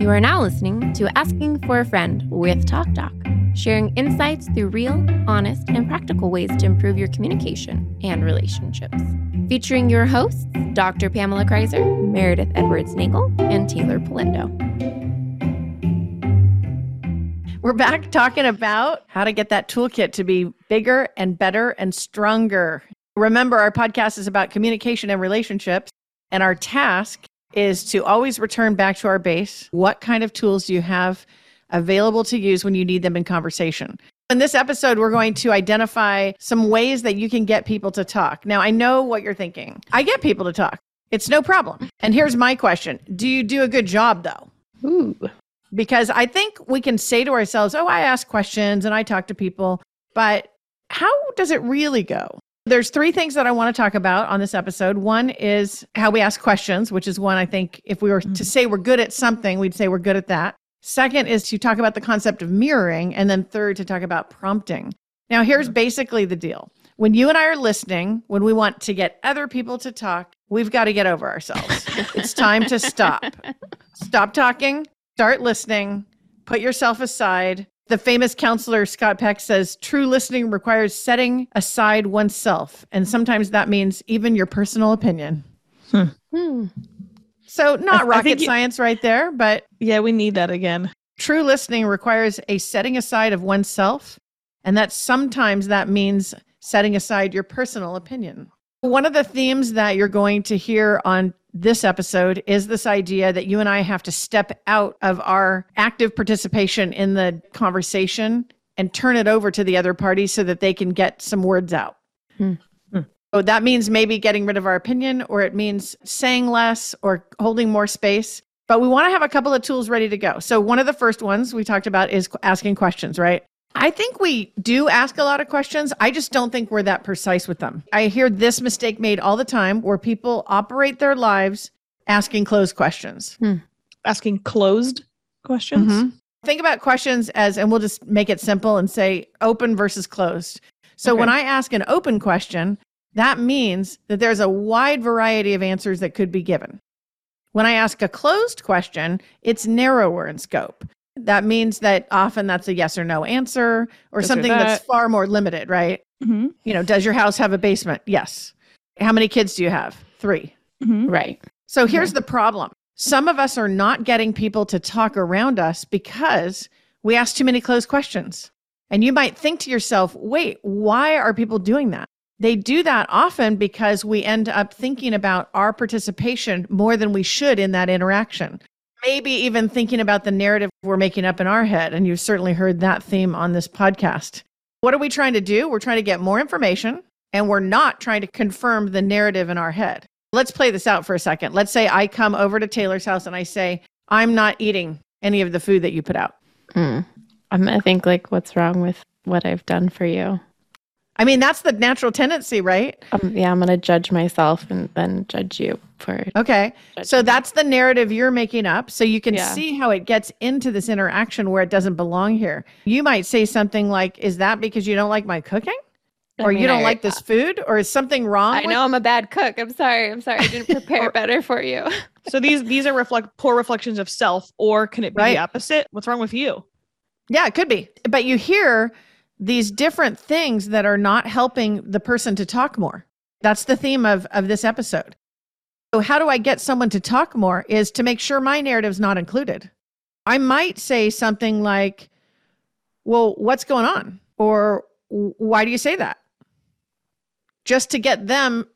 You are now listening to Asking for a Friend with Talk Doc, sharing insights through real, honest, and practical ways to improve your communication and relationships. Featuring your hosts, Dr. Pamela Kreiser, Meredith Edwards Nagel, and Taylor Polindo. We're back talking about how to get that toolkit to be bigger and better and stronger. Remember, our podcast is about communication and relationships, and our task is to always return back to our base. What kind of tools do you have available to use when you need them in conversation? In this episode, we're going to identify some ways that you can get people to talk. Now, I know what you're thinking. I get people to talk. It's no problem. And here's my question Do you do a good job, though? Ooh. Because I think we can say to ourselves, oh, I ask questions and I talk to people, but how does it really go? There's three things that I want to talk about on this episode. One is how we ask questions, which is one I think if we were mm-hmm. to say we're good at something, we'd say we're good at that. Second is to talk about the concept of mirroring. And then third, to talk about prompting. Now, here's mm-hmm. basically the deal. When you and I are listening, when we want to get other people to talk, we've got to get over ourselves. it's time to stop. Stop talking, start listening, put yourself aside, the famous counselor Scott Peck says true listening requires setting aside oneself. And sometimes that means even your personal opinion. Hmm. Hmm. So, not I, rocket I science you, right there, but. Yeah, we need that again. True listening requires a setting aside of oneself. And that sometimes that means setting aside your personal opinion. One of the themes that you're going to hear on this episode is this idea that you and I have to step out of our active participation in the conversation and turn it over to the other party so that they can get some words out. Hmm. Hmm. So that means maybe getting rid of our opinion, or it means saying less or holding more space. But we want to have a couple of tools ready to go. So, one of the first ones we talked about is asking questions, right? I think we do ask a lot of questions. I just don't think we're that precise with them. I hear this mistake made all the time where people operate their lives asking closed questions. Hmm. Asking closed questions? Mm-hmm. Think about questions as, and we'll just make it simple and say open versus closed. So okay. when I ask an open question, that means that there's a wide variety of answers that could be given. When I ask a closed question, it's narrower in scope that means that often that's a yes or no answer or something that. that's far more limited, right? Mm-hmm. You know, does your house have a basement? Yes. How many kids do you have? 3 mm-hmm. Right. So here's the problem some of us are not getting people to talk around us because we ask too many closed questions. And you might think to yourself, wait, why are people doing that? They do that often because we end up thinking about our participation more than we should in that interaction maybe even thinking about the narrative we're making up in our head. And you've certainly heard that theme on this podcast. What are we trying to do? We're trying to get more information and we're not trying to confirm the narrative in our head. Let's play this out for a second. Let's say I come over to Taylor's house and I say, I'm not eating any of the food that you put out. Mm. I'm going to think, like, what's wrong with what I've done for you? I mean, that's the natural tendency, right? Um, yeah, I'm going to judge myself and then judge you for. It. Okay. So that's the narrative you're making up. So you can yeah. see how it gets into this interaction where it doesn't belong here. You might say something like, Is that because you don't like my cooking? Or mean, you don't I, like this food? Or is something wrong? I know I'm a bad cook. I'm sorry. I'm sorry. I didn't prepare better for you. so these these are reflect poor reflections of self, or can it be right. the opposite? What's wrong with you? Yeah, it could be. But you hear these different things that are not helping the person to talk more. That's the theme of, of this episode. So, how do I get someone to talk more? Is to make sure my narrative's not included. I might say something like, Well, what's going on? Or why do you say that? Just to get them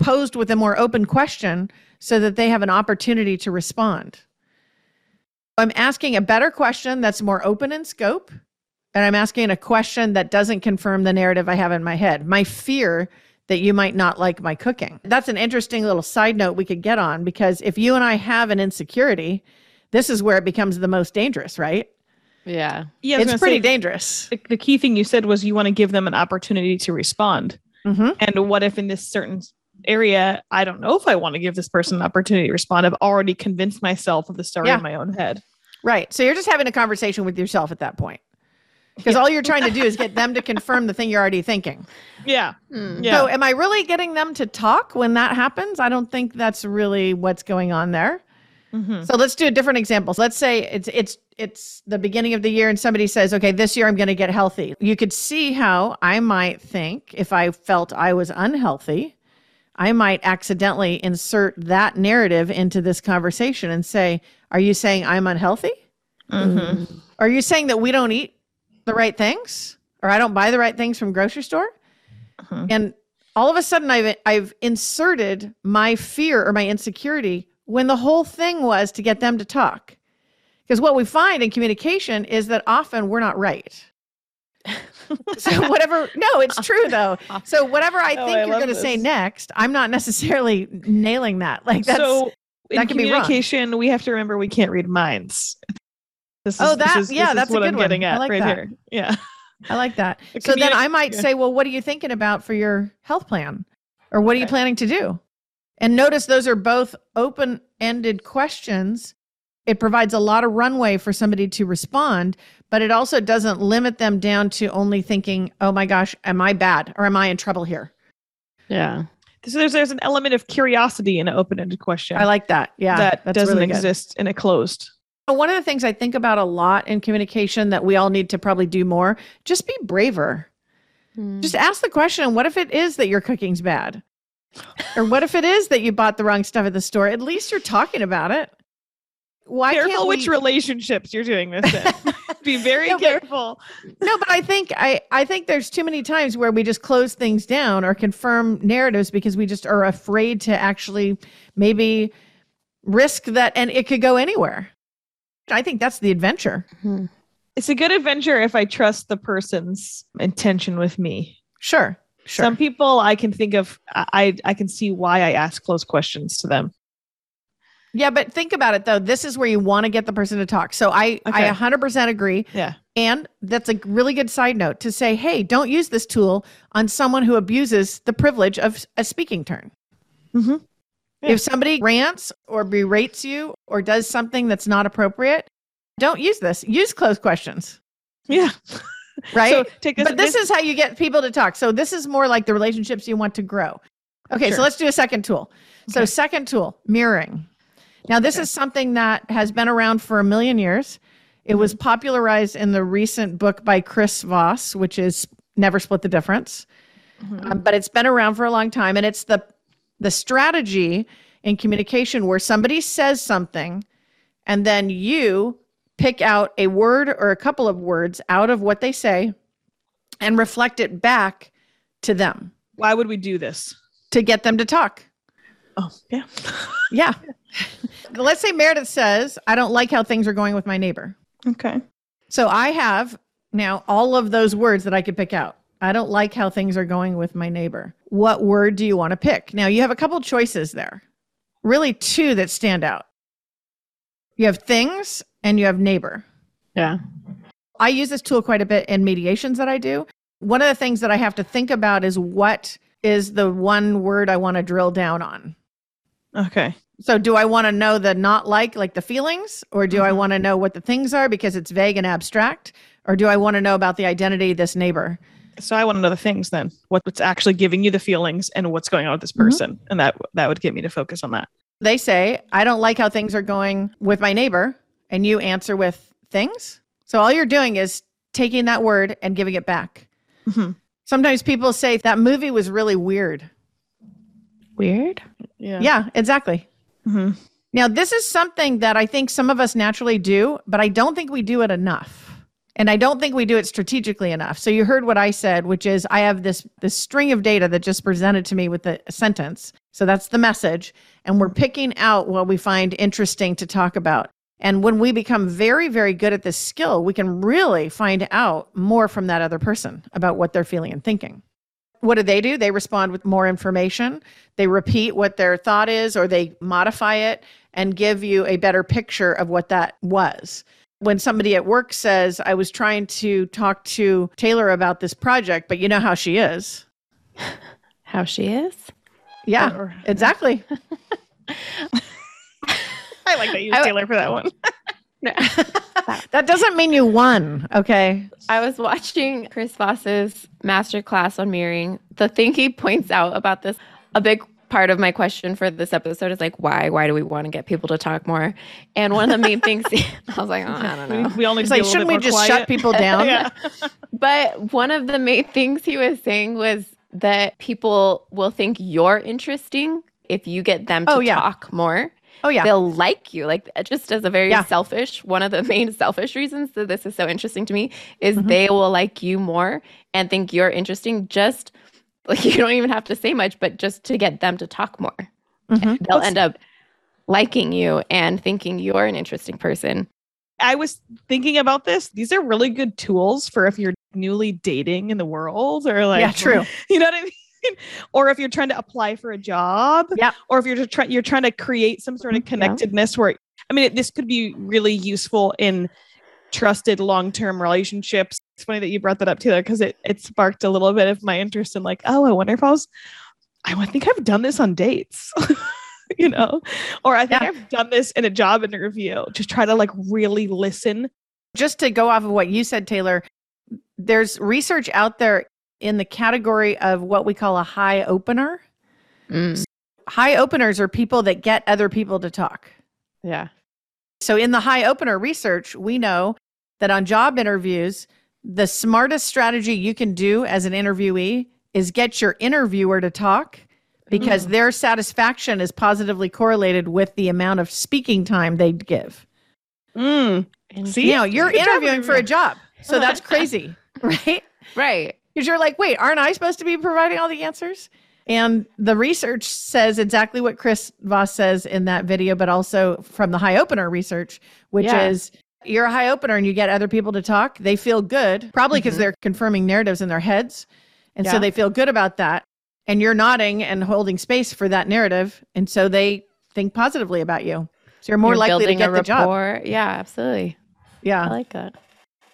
posed with a more open question so that they have an opportunity to respond. I'm asking a better question that's more open in scope and I'm asking a question that doesn't confirm the narrative I have in my head. My fear that you might not like my cooking. That's an interesting little side note we could get on because if you and I have an insecurity, this is where it becomes the most dangerous, right? Yeah. Yeah, it's pretty say, dangerous. The, the, key thing you said was you want to give them an opportunity to respond. Mm-hmm. And what if in this certain area, I don't know if I want to give this person an opportunity to respond? I've already convinced myself of the story yeah. in my own head. Right. So you're just having a conversation with yourself at that point because all you're trying to do is get them to confirm the thing you're already thinking. Yeah. Mm. yeah. So, am I really getting them to talk when that happens? I don't think that's really what's going on there. Mm-hmm. So let's do a different example. So let's say it's it's it's the beginning of the year and somebody says, "Okay, this year I'm going to get healthy." You could see how I might think if I felt I was unhealthy, I might accidentally insert that narrative into this conversation and say, "Are you saying I'm unhealthy? Mm-hmm. Are you saying that we don't eat the right things, or I don't buy the right things from grocery store?" Mm-hmm. And all of a sudden, I've I've inserted my fear or my insecurity when the whole thing was to get them to talk. Because what we find in communication is that often we're not right. so whatever no it's true though so whatever i think I you're going to say next i'm not necessarily nailing that like that's so in communication we have to remember we can't read minds this oh, is, oh that is, yeah that's what i'm one. getting at like right that. here yeah i like that so then i might yeah. say well what are you thinking about for your health plan or what okay. are you planning to do and notice those are both open ended questions. It provides a lot of runway for somebody to respond, but it also doesn't limit them down to only thinking, oh my gosh, am I bad or am I in trouble here? Yeah. So there's, there's an element of curiosity in an open ended question. I like that. Yeah. That doesn't really exist in a closed. One of the things I think about a lot in communication that we all need to probably do more just be braver. Hmm. Just ask the question what if it is that your cooking's bad? or what if it is that you bought the wrong stuff at the store? At least you're talking about it. Why careful we... which relationships you're doing this in. Be very no, careful. But, no, but I think I I think there's too many times where we just close things down or confirm narratives because we just are afraid to actually maybe risk that and it could go anywhere. I think that's the adventure. Mm-hmm. It's a good adventure if I trust the person's intention with me. Sure. Sure. Some people I can think of, I I can see why I ask close questions to them. Yeah, but think about it though. This is where you want to get the person to talk. So I okay. I 100% agree. Yeah. And that's a really good side note to say, hey, don't use this tool on someone who abuses the privilege of a speaking turn. Mm-hmm. Yeah. If somebody rants or berates you or does something that's not appropriate, don't use this. Use close questions. Yeah. right? So but this, this, is how you get people to talk. So this is more like the relationships you want to grow. Okay, sure. so let's do a second tool. Okay. So second tool, mirroring. Now this okay. is something that has been around for a million years. It was mm-hmm. popularized in the recent book by Chris Voss, which is Never Split the Difference. Mm-hmm. Um, but it's been around for a long time, and it's the the strategy in communication where somebody says something, and then you pick out a word or a couple of words out of what they say and reflect it back to them. Why would we do this? To get them to talk. Oh, yeah. yeah. Let's say Meredith says, I don't like how things are going with my neighbor. Okay. So I have now all of those words that I could pick out. I don't like how things are going with my neighbor. What word do you want to pick? Now you have a couple choices there. Really two that stand out. You have things and you have neighbor. Yeah. I use this tool quite a bit in mediations that I do. One of the things that I have to think about is what is the one word I want to drill down on. Okay. So do I want to know the not like, like the feelings, or do mm-hmm. I want to know what the things are because it's vague and abstract? Or do I want to know about the identity of this neighbor? So I want to know the things then, what's actually giving you the feelings and what's going on with this mm-hmm. person. Mm-hmm. And that that would get me to focus on that. They say, I don't like how things are going with my neighbor and you answer with things. So all you're doing is taking that word and giving it back. Mm-hmm. Sometimes people say that movie was really weird. Weird? Yeah. Yeah, exactly. Mm-hmm. Now, this is something that I think some of us naturally do, but I don't think we do it enough. And I don't think we do it strategically enough. So you heard what I said, which is I have this this string of data that just presented to me with a sentence. So that's the message, and we're picking out what we find interesting to talk about. And when we become very, very good at this skill, we can really find out more from that other person about what they're feeling and thinking. What do they do? They respond with more information. They repeat what their thought is, or they modify it and give you a better picture of what that was. When somebody at work says, I was trying to talk to Taylor about this project, but you know how she is. How she is? Yeah, exactly. I like that you use Taylor for that one. that doesn't mean you won, okay? I was watching Chris Voss's masterclass on mirroring. The thing he points out about this, a big part of my question for this episode is like, why? Why do we want to get people to talk more? And one of the main things I was like, oh, I don't know. We, we only It's like, shouldn't we just quiet? shut people down? yeah. But one of the main things he was saying was that people will think you're interesting if you get them to Oh, yeah. talk more. Oh yeah. They'll like you. Like just as a very Yeah. selfish, one of the main selfish reasons that this is so interesting to me is Mhm. they will like you more and think you're interesting just like you don't even have to say much, but just to get them to talk more. Mhm. They'll end up liking you and thinking you're an interesting person. I was thinking about this. These are really good tools for if you're newly dating in the world or like yeah, true. You know what I mean? or if you're trying to apply for a job. yeah. Or if you're just trying you're trying to create some sort of Yeah. connectedness where I mean it, this could be really useful in trusted long-term relationships. It's funny that you brought that up Taylor because it it sparked a little bit of my interest in like, oh, I wonder if I was I think I've done this on dates. you know, or I think Yeah. I've done this in a job interview. Just try to like really listen. Just to go off of what you said, Taylor, there's research out there in the category of what we call a high opener. Mm, High openers are people that get other people to talk. yeah. So, in the high opener research, we know that on job interviews, the smartest strategy you can do as an interviewee is get your interviewer to talk because Mm. their satisfaction is positively correlated with the amount of speaking time they give. Mm. See? You know, you're Good job, interviewing for a job. So that's crazy, right? Right. Because you're like, wait, aren't I supposed to be providing all the answers? And the research says exactly what Chris Voss says in that video, but also from the high opener research, which Yeah. is you're a high opener and you get other people to talk. They feel good, probably because Mhm. they're confirming narratives in their heads. And so they feel good about that. And you're nodding and holding space for that narrative. And so they think positively about you. So you're more You're likely to get a the job. Yeah, absolutely. Yeah. I like that.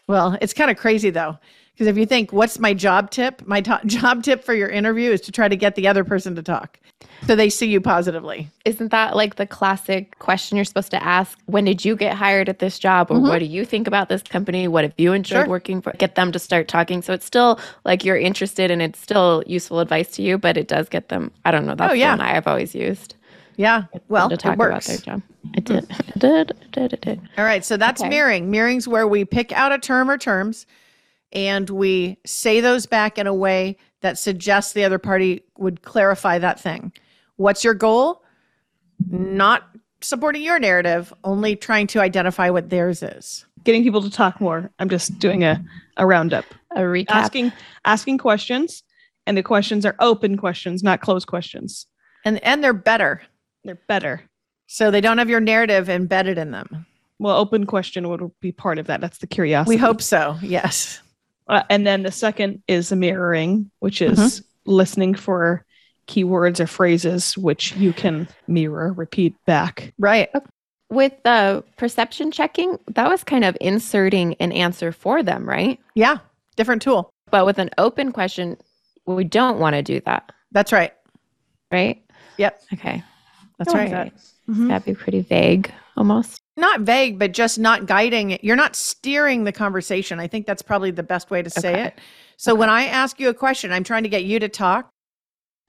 Well, it's kind of crazy though, because if you think, what's my job tip? My to- job tip for your interview is to try to get the other person to talk so they see you positively. Isn't that like the classic question you're supposed to ask? When did you get hired at this job? Or Mhm. what do you think about this company? What have you enjoyed Sure. working for? Get them to start talking. So it's still like you're interested and it's still useful advice to you, but it does get them. I don't know. That's Oh, yeah. the one I have always used. Yeah. Well, to it talk about works. their job. It did. It did. It did. It did. All right. So that's Okay. mirroring. Mirroring's where we pick out a term or terms and we say those back in a way that suggests the other party would clarify that thing. What's your goal? Not supporting your narrative, only trying to identify what theirs is. Getting people to talk more. I'm just doing a, a roundup. A recap. Asking asking questions. And the questions are open questions, not closed questions. And and they're better. They're better. So they don't have your narrative embedded in them. Well, open question would be part of that. That's the curiosity. We hope so. Yes. Uh, and then the second is the mirroring, which is listening for keywords or phrases which you can mirror, repeat back. Right. With the perception checking, that was kind of inserting an answer for them, right? Yeah. Different tool. But with an open question, we don't want to do that, That's right. right? Yep. Okay. That's right. that. Mhm. That'd be pretty vague almost. Not vague, but just not guiding it. You're not steering the conversation. I think that's probably the best way to say Okay. it. So when I ask you a question, I'm trying to get you to talk.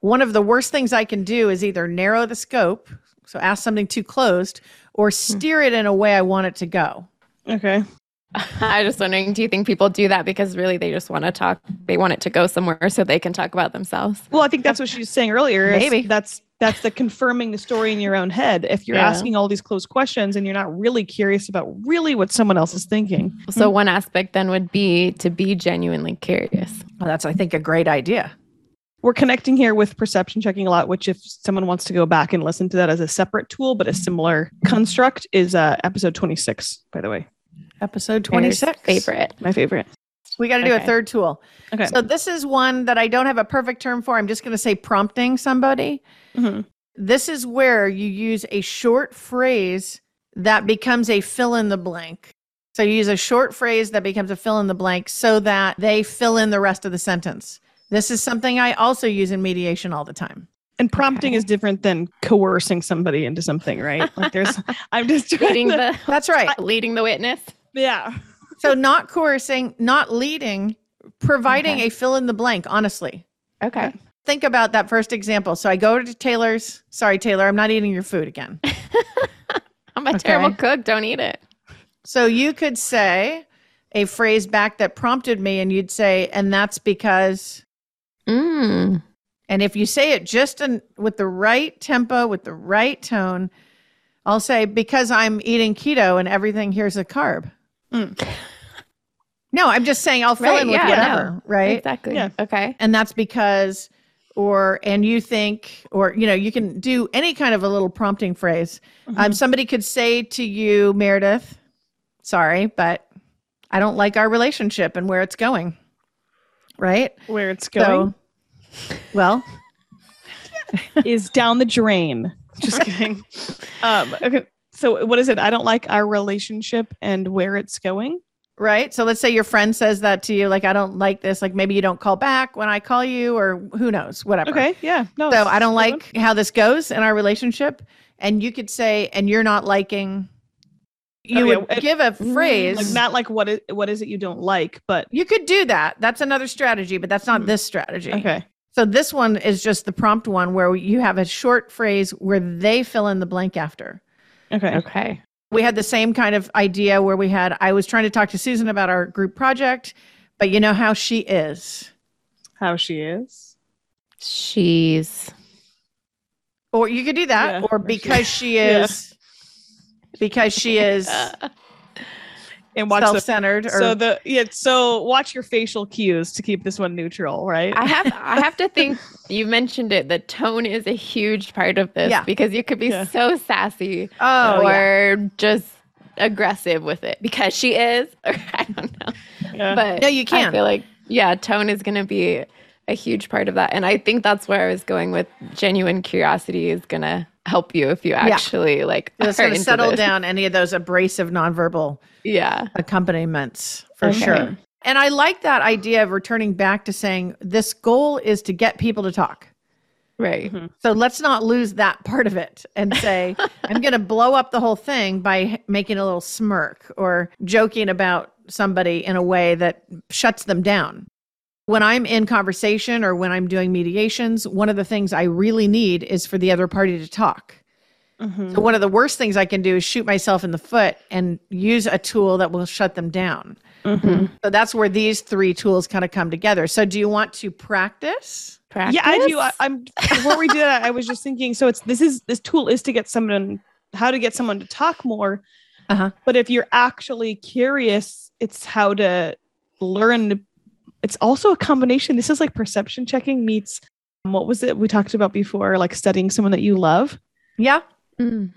One of the worst things I can do is either narrow the scope, so ask something too closed, or steer it in a way I want it to go. Okay. I was just wondering, do you think people do that because really they just want to talk? They want it to go somewhere so they can talk about themselves. Well, I think that's what she was saying earlier. Maybe. that's that's the confirming the story in your own head. If you're Yeah. asking all these closed questions and you're not really curious about really what someone else is thinking, So one aspect then would be to be genuinely curious. Well, that's, I think, a great idea. we're connecting here with perception checking a lot. Which, if someone wants to go back and listen to that as a separate tool but a similar construct, is uh, episode 26. By the way, Episode 26. favorite. my favorite. We got to do a third tool. Okay. So this is one that I don't have a perfect term for. I'm just going to say prompting somebody. Mhm. This is where you use a short phrase that becomes a fill in the blank. So you use a short phrase that becomes a fill in the blank so that they fill in the rest of the sentence. This is something I also use in mediation all the time. And prompting Okay. is different than coercing somebody into something, right? Like there's, I'm just trying Leading to- the That's right. leading the witness. yeah. So not coercing, not leading, providing Okay. a fill in the blank, honestly. Okay. think about that first example. So I go to Taylor's. Sorry, Taylor, I'm not eating your food again. I'm a Okay. terrible cook. Don't eat it. So you could say a phrase back that prompted me, and you'd say, and that's because. Mm. And if you say it just in, with the right tempo, with the right tone, I'll say, because I'm eating keto and everything here's a carb. Mm. No, I'm just saying I'll fill Right, in with yeah, whatever, no. right? Exactly. Yeah. Okay. and that's because or and you think or you know you can do any kind of a little prompting phrase um, somebody could say to you meredith sorry but i don't like our relationship and where it's going right Where it's going so well is down the drain. Just kidding. um, okay. So what is it? I don't like our relationship and where it's going. right so let's say your friend says that to you like i don't like this like maybe you don't call back when i call you or who knows whatever Okay. Yeah. No. so i don't good one. like how this goes in our relationship and you could say and you're not liking you Oh, would give a phrase like not like what is what is it you don't like, but You could do that. That's another strategy, but that's not Hmm. this strategy. okay. So this one is just the prompt one where you have a short phrase where they fill in the blank after. Okay. Okay. We had the same kind of idea where we had I was trying to talk to Susan about our group project, but you know how she is. How she is. She's Or you could do that Yeah, or or she- because she Yeah. is because she is And watch the self-centered or so the yeah so watch your facial cues to keep this one neutral, right? I have I have to think you mentioned it. The tone is a huge part of this Yeah. because you could be Yeah. so sassy oh yeah. or just aggressive with it because she is or I don't know. yeah. But No, you I can. feel like yeah, tone is going to be a huge part of that, and I think that's where I was going with genuine curiosity is going to help you if you actually like It's are going to into settle this. down any of those abrasive nonverbal Yeah, accompaniments for Okay. sure. And I like that idea of returning back to saying this goal is to get people to talk. right. Mm-hmm. So let's not lose that part of it and say, I'm going to blow up the whole thing by making a little smirk or joking about somebody in a way that shuts them down. When I'm in conversation or when I'm doing mediations, one of the things I really need is for the other party to talk. Mhm. So one of the worst things I can do is shoot myself in the foot and use a tool that will shut them down. Mhm. So that's where these three tools kind of come together. So do you want to practice? Practice. Yeah, I do. I, I'm before we do that, I was just thinking. So it's this is this tool is to get someone how to get someone to talk more. Uh-huh. But if you're actually curious, it's how to learn. To- It's also a combination. This is like perception checking meets um, what was it we talked about before, like studying someone that you love. Yeah, Mm.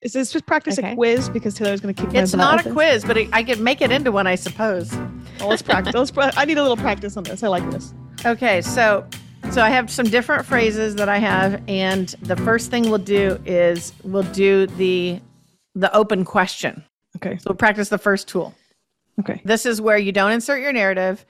Is this just practice Okay. a quiz because Taylor's going to kick my it's not a this? quiz, but it, I can make it into one, I suppose. Well, let's practice. Let's pra- I need a little practice on this. I like this. Okay, so so I have some different phrases that I have, and the first thing we'll do is we'll do the the open question. Okay. So we'll practice the first tool. Okay. This is where you don't insert your narrative,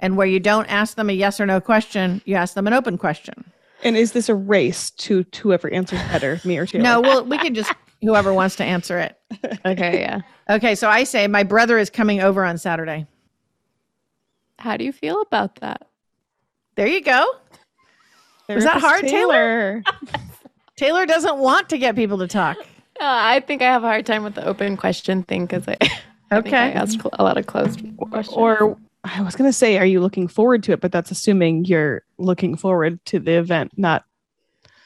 and where you don't ask them a yes or no question, you ask them an open question. And is this a race to to whoever answers better, me or Taylor? No, well, we can just whoever wants to answer it. Okay, yeah. Okay, so I say my brother is coming over on Saturday. How do you feel about that? There you go. Was that hard, Taylor? Taylor doesn't want to get people to talk. Uh, I think I have a hard time with the open question thing because I, I think I Okay. asked a lot of closed questions. Or I was gonna say, are you looking forward to it? But that's assuming you're looking forward to the event, not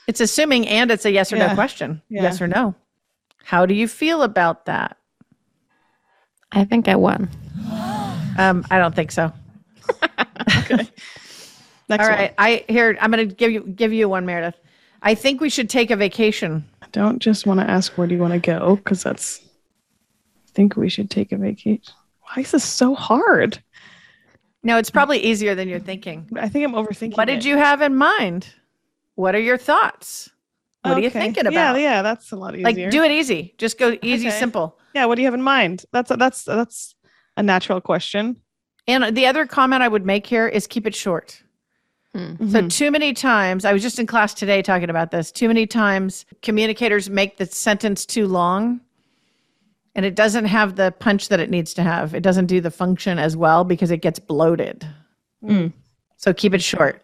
It's assuming and it's a yes or no question. Yeah. Yes or no. How do you feel about that? I think I won. Um, I don't think so. okay. Next All one. I here I'm gonna give you give you one, Meredith. I think we should take a vacation. I don't just want to ask where do you want to go because that's. I think we should take a vacation. Why is this so hard? No, it's probably easier than you're thinking. I think I'm overthinking. What did you have in mind? What are your thoughts? What are you thinking about? Yeah, yeah, that's a lot easier. Like do it easy. Just go easy, Okay. simple. Yeah, what do you have in mind? That's a, that's that's a natural question. And the other comment I would make here is keep it short. So Mhm. too many times, I was just in class today talking about this. Too many times communicators make the sentence too long and it doesn't have the punch that it needs to have. It doesn't do the function as well because it gets bloated. Mm. So keep it short.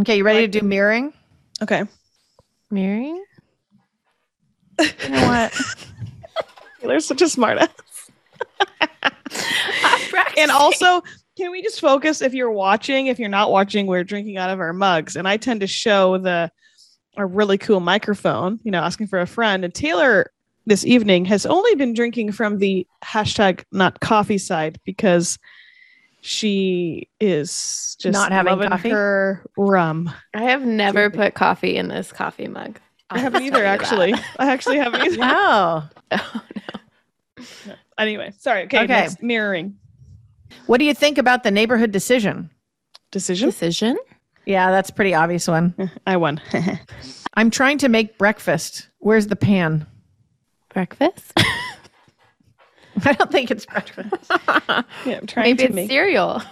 Okay, you ready to do mirroring? Okay. Mirroring? You know what? Taylor's such a smart and also, can we just focus if you're watching? If you're not watching, we're drinking out of our mugs. And I tend to show the a really cool microphone, you know, asking for a friend. And Taylor this evening has only been drinking from the hashtag not coffee side because she is just Not having loving coffee? her rum. I have never put coffee in this coffee mug. I haven't either, actually. I actually haven't either. wow. Oh, no Anyway, sorry. Okay, Okay. next, mirroring What do you think about the neighborhood decision? decision. Decision? Yeah, that's a pretty obvious one. I won. I'm trying to make breakfast. Where's the pan? Breakfast? I don't think it's breakfast. yeah, I'm trying Maybe to it's make. cereal.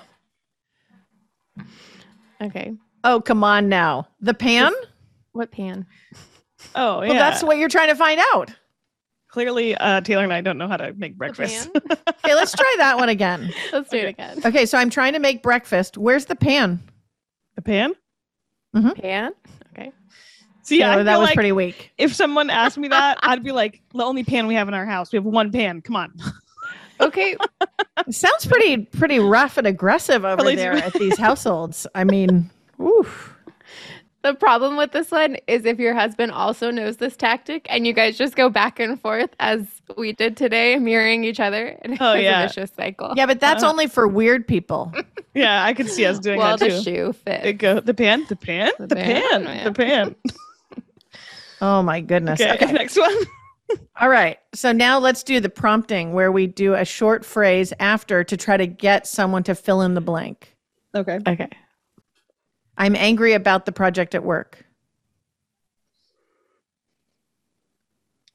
Okay. Oh, come on now. The pan? What pan? Oh, yeah. Well, that's what you're trying to find out. Clearly, uh, Taylor and I don't know how to make breakfast. Okay, let's try that one again. Let's do Okay. it again. Okay, so I'm trying to make breakfast. Where's the pan? the pan. Pan? Okay. See, So feel that was like pretty weak. if someone asked me that, I'd be like, the only pan we have in our house. We have one pan. Come on. Okay. Sounds pretty pretty rough and aggressive over Really there at these households. I mean, oof. The problem with this one is if your husband also knows this tactic and you guys just go back and forth as we did today, mirroring each other. And Oh, it's yeah. a vicious cycle. Yeah, but that's Uh. only for weird people. Yeah, I could see us doing well, that the too. shoe It go the pan, the pan, The the, pan, pan, yeah. the pan. Oh my goodness. Okay, Okay. next one. All right. So now let's do the prompting where we do a short phrase after to try to get someone to fill in the blank. Okay. Okay. I'm angry about the project at work.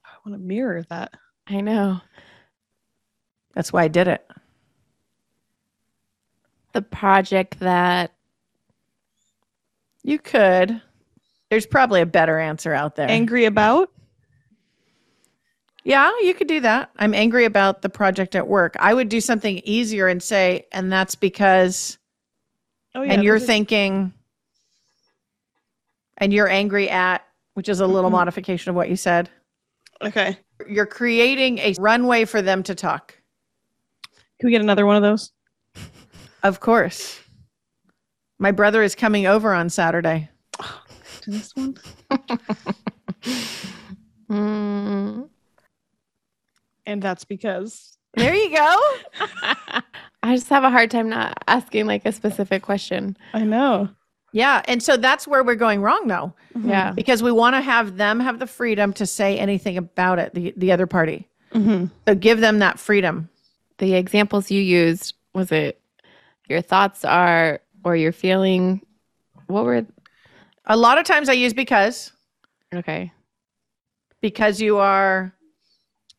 I want to mirror that. I know. That's why I did it. The project that You could. There's probably a better answer out there. Angry about? Yeah, you could do that. I'm angry about the project at work. I would do something easier and say, and that's because, Oh yeah. and you're thinking, and you're angry at, which is a little Mhm. modification of what you said. Okay. You're creating a runway for them to talk. Can we get another one of those? Of course. My brother is coming over on Saturday. To this one? Mm. And that's because There you go. I just have a hard time not asking like a specific question. I know. Yeah. And so that's where we're going wrong, though, Yeah. because we want to have them have the freedom to say anything about it, the, the other party. Mm-hmm. So give them that freedom. The examples you used was it your thoughts are or your feeling what were A lot of times I use because, okay. because you are,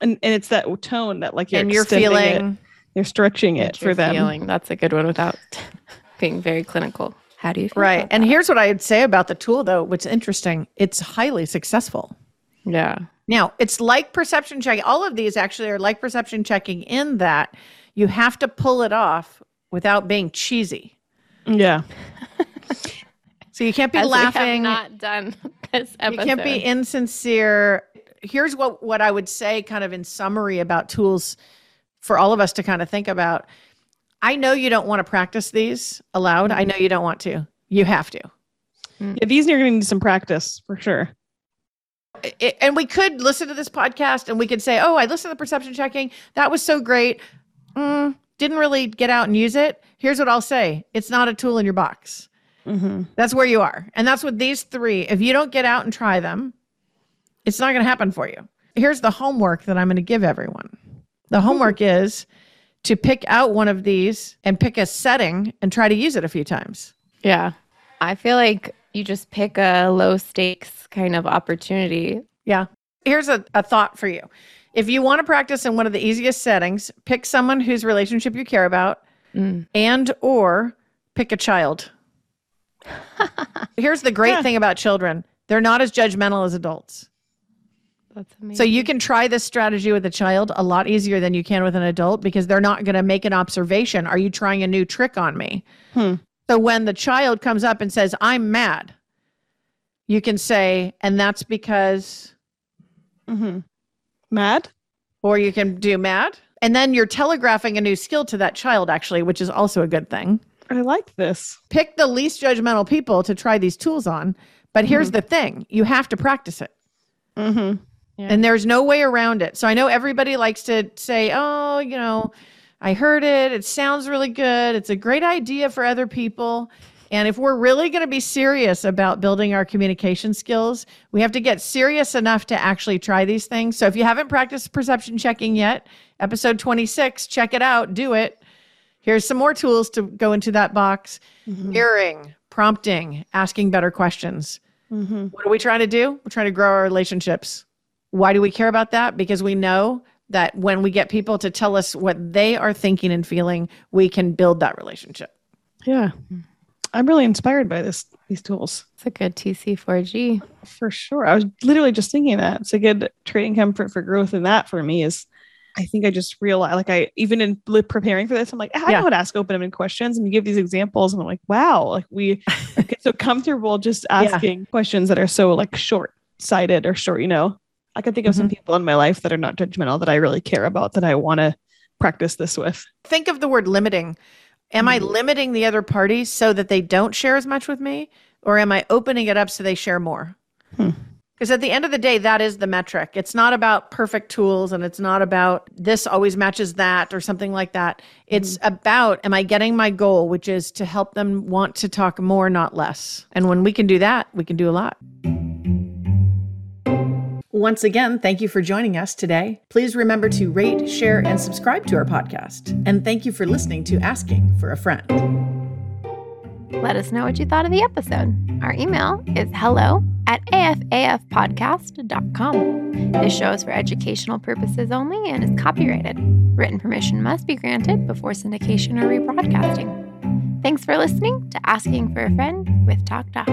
And and it's that tone that like you're and you're extending it, feeling, you're stretching it for them. Feeling. That's a good one without being very clinical. How do you feel? right. And that? here's what I'd say about the tool, though, what's interesting it's highly successful. Yeah. Now, it's like perception checking. All of these actually are like perception checking in that you have to pull it off without being cheesy. Yeah. So you can't be As we have laughing. not done this You can't be insincere. Here's what what I would say kind of in summary about tools for all of us to kind of think about. I know you don't want to practice these aloud. I know you don't want to. You have to. Yeah, these are gonna need some practice for sure. I- and we could listen to this podcast and we could say, "Oh, I listened to the perception checking. That was so great. Mm, didn't really get out and use it." Here's what I'll say: It's not a tool in your box. Mm-hmm. That's where you are, and that's what these three. If you don't get out and try them, it's not going to happen for you. Here's the homework that I'm going to give everyone. The homework is to pick out one of these and pick a setting and try to use it a few times. Yeah. I feel like you just pick a low stakes kind of opportunity. Yeah. Here's a, a thought for you. If you want to practice in one of the easiest settings, pick someone whose relationship you care about Mm. and or pick a child. Here's the great Yeah. thing about children. They're not as judgmental as adults. That's amazing. So you can try this strategy with a child a lot easier than you can with an adult because they're not going to make an observation. Are you trying a new trick on me? Hmm. So when the child comes up and says, I'm mad, you can say, and that's because, Mm-hmm. Mad? or you can do mad. And then you're telegraphing a new skill to that child, actually, which is also a good thing. I like this. Pick the least judgmental people to try these tools on. But here's the thing you have to practice it. Mm-hmm. And there's no way around it. So I know everybody likes to say, oh, you know, I heard it. It sounds really good. It's a great idea for other people. And if we're really going to be serious about building our communication skills, we have to get serious enough to actually try these things. So if you haven't practiced perception checking yet, episode 26, check it out, do it. Here's some more tools to go into that box mirroring, prompting, asking better questions. Mm-hmm. What are we trying to do? We're trying to grow our relationships. Why do we care about that? Because we know that when we get people to tell us what they are thinking and feeling, we can build that relationship. Yeah. I'm really inspired by this these tools. It's a good TC4G. For sure. I was literally just thinking that. It's a good trading comfort for growth and that for me is I think I just realized like I even in preparing for this, I'm like, ah, I Yeah. know how to ask open-ended questions. And you give these examples, and I'm like, wow, like we get so comfortable just asking questions that are so like short-sighted or short, you know. I can think of some mm-hmm. people in my life that are not judgmental that I really care about that I want to practice this with. Think of the word limiting. Am I mm. limiting the other party so that they don't share as much with me? Or am I opening it up so they share more? Hmm. Because at the end of the day, that is the metric. It's not about perfect tools and it's not about this always matches that or something like that. It's mm-hmm. about, am I getting my goal, which is to help them want to talk more, not less. And when we can do that, we can do a lot. Once again, thank you for joining us today. Please remember to rate, share, and subscribe to our podcast. And thank you for listening to Asking for a Friend. Let us know what you thought of the episode. Our email is hello at afafpodcast.com. This show is for educational purposes only and is copyrighted. Written permission must be granted before syndication or rebroadcasting. Thanks for listening to Asking for a Friend with Talk Doc.